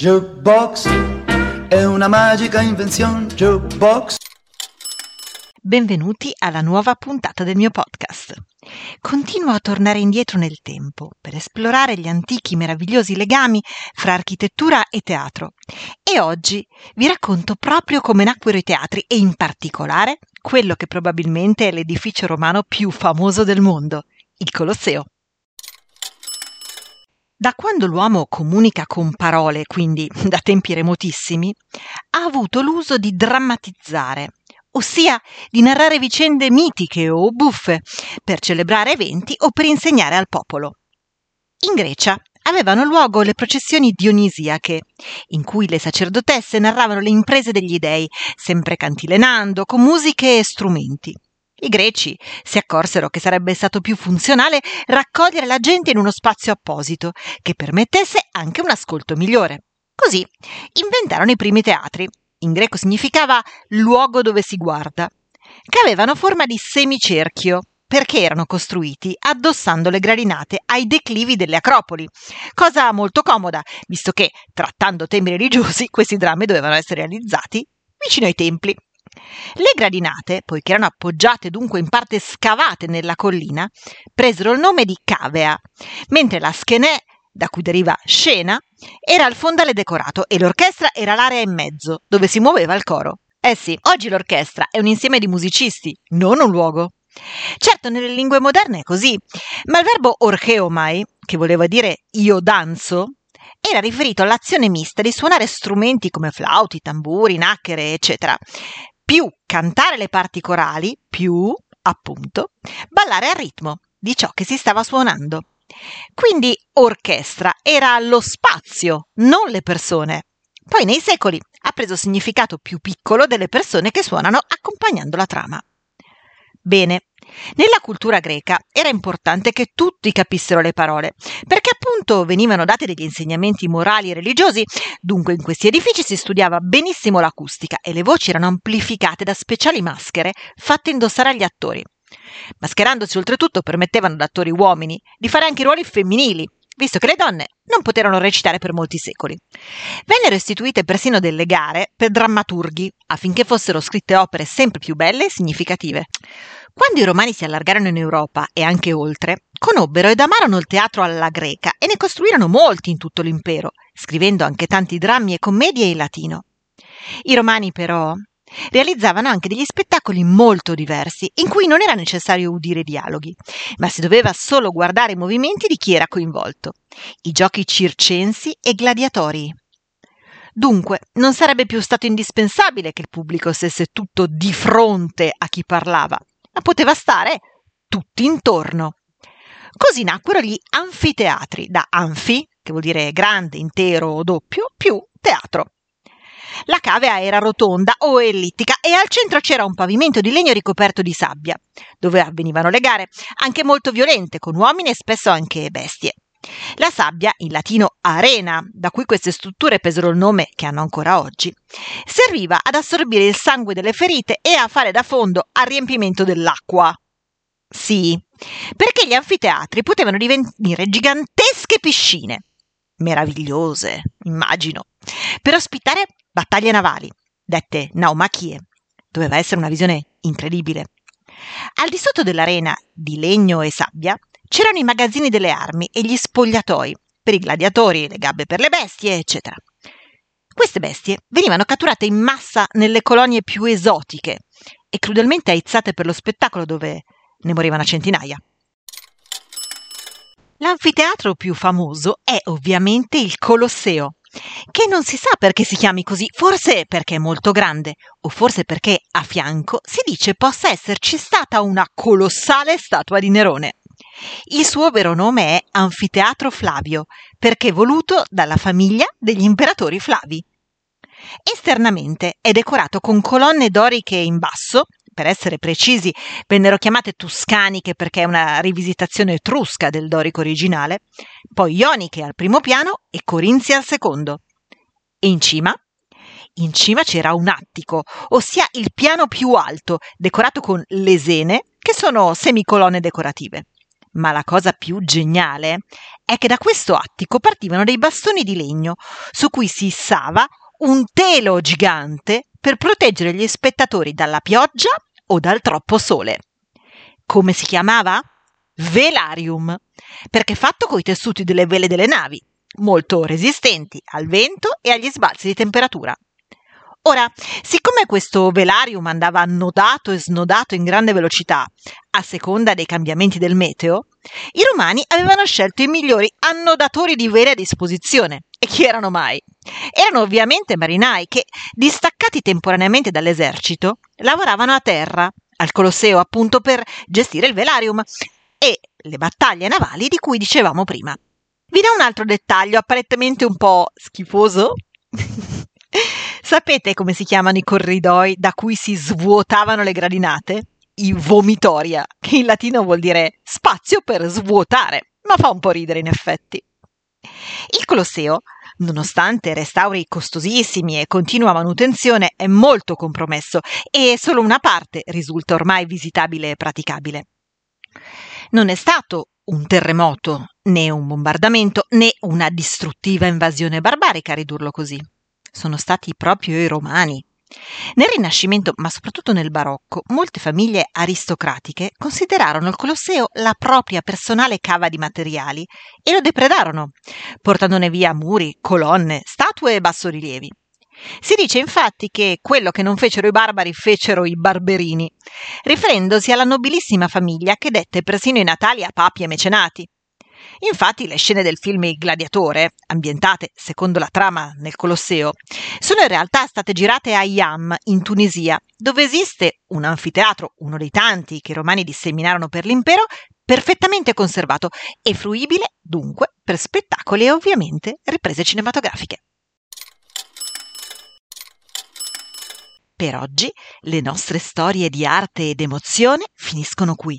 Jukebox è una magica invenzione. Jukebox. Benvenuti alla nuova puntata del mio podcast. Continuo a tornare indietro nel tempo per esplorare gli antichi meravigliosi legami fra architettura e teatro e oggi vi racconto proprio come nacquero i teatri e in particolare quello che probabilmente è l'edificio romano più famoso del mondo, il Colosseo. Da quando l'uomo comunica con parole, quindi da tempi remotissimi, ha avuto l'uso di drammatizzare, ossia di narrare vicende mitiche o buffe per celebrare eventi o per insegnare al popolo. In Grecia avevano luogo le processioni dionisiache, in cui le sacerdotesse narravano le imprese degli dei, sempre cantilenando, con musiche e strumenti. I greci si accorsero che sarebbe stato più funzionale raccogliere la gente in uno spazio apposito, che permettesse anche un ascolto migliore. Così inventarono i primi teatri. In greco significava luogo dove si guarda, che avevano forma di semicerchio, perché erano costruiti addossando le gradinate ai declivi delle acropoli, cosa molto comoda, visto che, trattando temi religiosi, questi drammi dovevano essere realizzati vicino ai templi. Le gradinate, poiché erano appoggiate dunque in parte scavate nella collina, presero il nome di cavea, mentre la schenè, da cui deriva scena, era il fondale decorato e l'orchestra era l'area in mezzo, dove si muoveva il coro. Eh sì, oggi l'orchestra è un insieme di musicisti, non un luogo. Certo, nelle lingue moderne è così, ma il verbo orcheomai, che voleva dire io danzo, era riferito all'azione mista di suonare strumenti come flauti, tamburi, nacchere, eccetera, più cantare le parti corali, più, appunto, ballare al ritmo di ciò che si stava suonando. Quindi orchestra era lo spazio, non le persone. Poi nei secoli ha preso significato più piccolo delle persone che suonano accompagnando la trama. Bene, nella cultura greca era importante che tutti capissero le parole, perché appunto venivano dati degli insegnamenti morali e religiosi, dunque in questi edifici si studiava benissimo l'acustica e le voci erano amplificate da speciali maschere fatte indossare agli attori. Mascherandosi oltretutto permettevano ad attori uomini di fare anche ruoli femminili, visto che le donne non poterono recitare per molti secoli. Vennero istituite persino delle gare per drammaturghi affinché fossero scritte opere sempre più belle e significative. Quando i romani si allargarono in Europa e anche oltre, conobbero ed amarono il teatro alla greca e ne costruirono molti in tutto l'impero, scrivendo anche tanti drammi e commedie in latino. I romani però realizzavano anche degli spettacoli molto diversi, in cui non era necessario udire dialoghi, ma si doveva solo guardare i movimenti di chi era coinvolto, i giochi circensi e gladiatori. Dunque, non sarebbe più stato indispensabile che il pubblico stesse tutto di fronte a chi parlava, ma poteva stare tutti intorno. Così nacquero gli anfiteatri, da anfi, che vuol dire grande, intero o doppio, più teatro. La cavea era rotonda o ellittica e al centro c'era un pavimento di legno ricoperto di sabbia, dove avvenivano le gare, anche molto violente, con uomini e spesso anche bestie. La sabbia, in latino arena, da cui queste strutture presero il nome che hanno ancora oggi, serviva ad assorbire il sangue delle ferite e a fare da fondo al riempimento dell'acqua. Sì, perché gli anfiteatri potevano divenire gigantesche piscine, meravigliose, immagino, per ospitare battaglie navali, dette naumachie. Doveva essere una visione incredibile. Al di sotto dell'arena, di legno e sabbia, c'erano i magazzini delle armi e gli spogliatoi per i gladiatori, le gabbie per le bestie, eccetera. Queste bestie venivano catturate in massa nelle colonie più esotiche e crudelmente aizzate per lo spettacolo dove ne morivano a centinaia. L'anfiteatro più famoso è ovviamente il Colosseo, che non si sa perché si chiami così, forse perché è molto grande, o forse perché a fianco si dice possa esserci stata una colossale statua di Nerone. Il suo vero nome è Anfiteatro Flavio, perché voluto dalla famiglia degli imperatori Flavi. Esternamente è decorato con colonne doriche in basso, per essere precisi, vennero chiamate tuscaniche perché è una rivisitazione etrusca del dorico originale, poi ioniche al primo piano e corinzie al secondo. E in cima? In cima c'era un attico, ossia il piano più alto, decorato con lesene, che sono semicolonne decorative. Ma la cosa più geniale è che da questo attico partivano dei bastoni di legno su cui si issava un telo gigante per proteggere gli spettatori dalla pioggia o dal troppo sole. Come si chiamava? Velarium, perché fatto coi tessuti delle vele delle navi, molto resistenti al vento e agli sbalzi di temperatura. Ora, siccome questo velarium andava annodato e snodato in grande velocità, a seconda dei cambiamenti del meteo, i romani avevano scelto i migliori annodatori di vele a disposizione. E chi erano mai? Erano ovviamente marinai che, distaccati temporaneamente dall'esercito, lavoravano a terra, al Colosseo appunto per gestire il velarium e le battaglie navali di cui dicevamo prima. Vi do un altro dettaglio apparentemente un po' schifoso. Sapete come si chiamano i corridoi da cui si svuotavano le gradinate? I vomitoria, che in latino vuol dire spazio per svuotare, ma fa un po' ridere in effetti. Il Colosseo, nonostante restauri costosissimi e continua manutenzione, è molto compromesso e solo una parte risulta ormai visitabile e praticabile. Non è stato un terremoto, né un bombardamento, né una distruttiva invasione barbarica a ridurlo così. Sono stati proprio i romani. Nel Rinascimento, ma soprattutto nel Barocco, molte famiglie aristocratiche considerarono il Colosseo la propria personale cava di materiali e lo depredarono, portandone via muri, colonne, statue e bassorilievi. Si dice infatti che quello che non fecero i barbari fecero i barberini, riferendosi alla nobilissima famiglia che dette persino i natali a papi e mecenati. Infatti le scene del film Il gladiatore, ambientate secondo la trama nel Colosseo, sono in realtà state girate a Yam, in Tunisia, dove esiste un anfiteatro, uno dei tanti che i romani disseminarono per l'impero, perfettamente conservato e fruibile dunque per spettacoli e ovviamente riprese cinematografiche. Per oggi le nostre storie di arte ed emozione finiscono qui.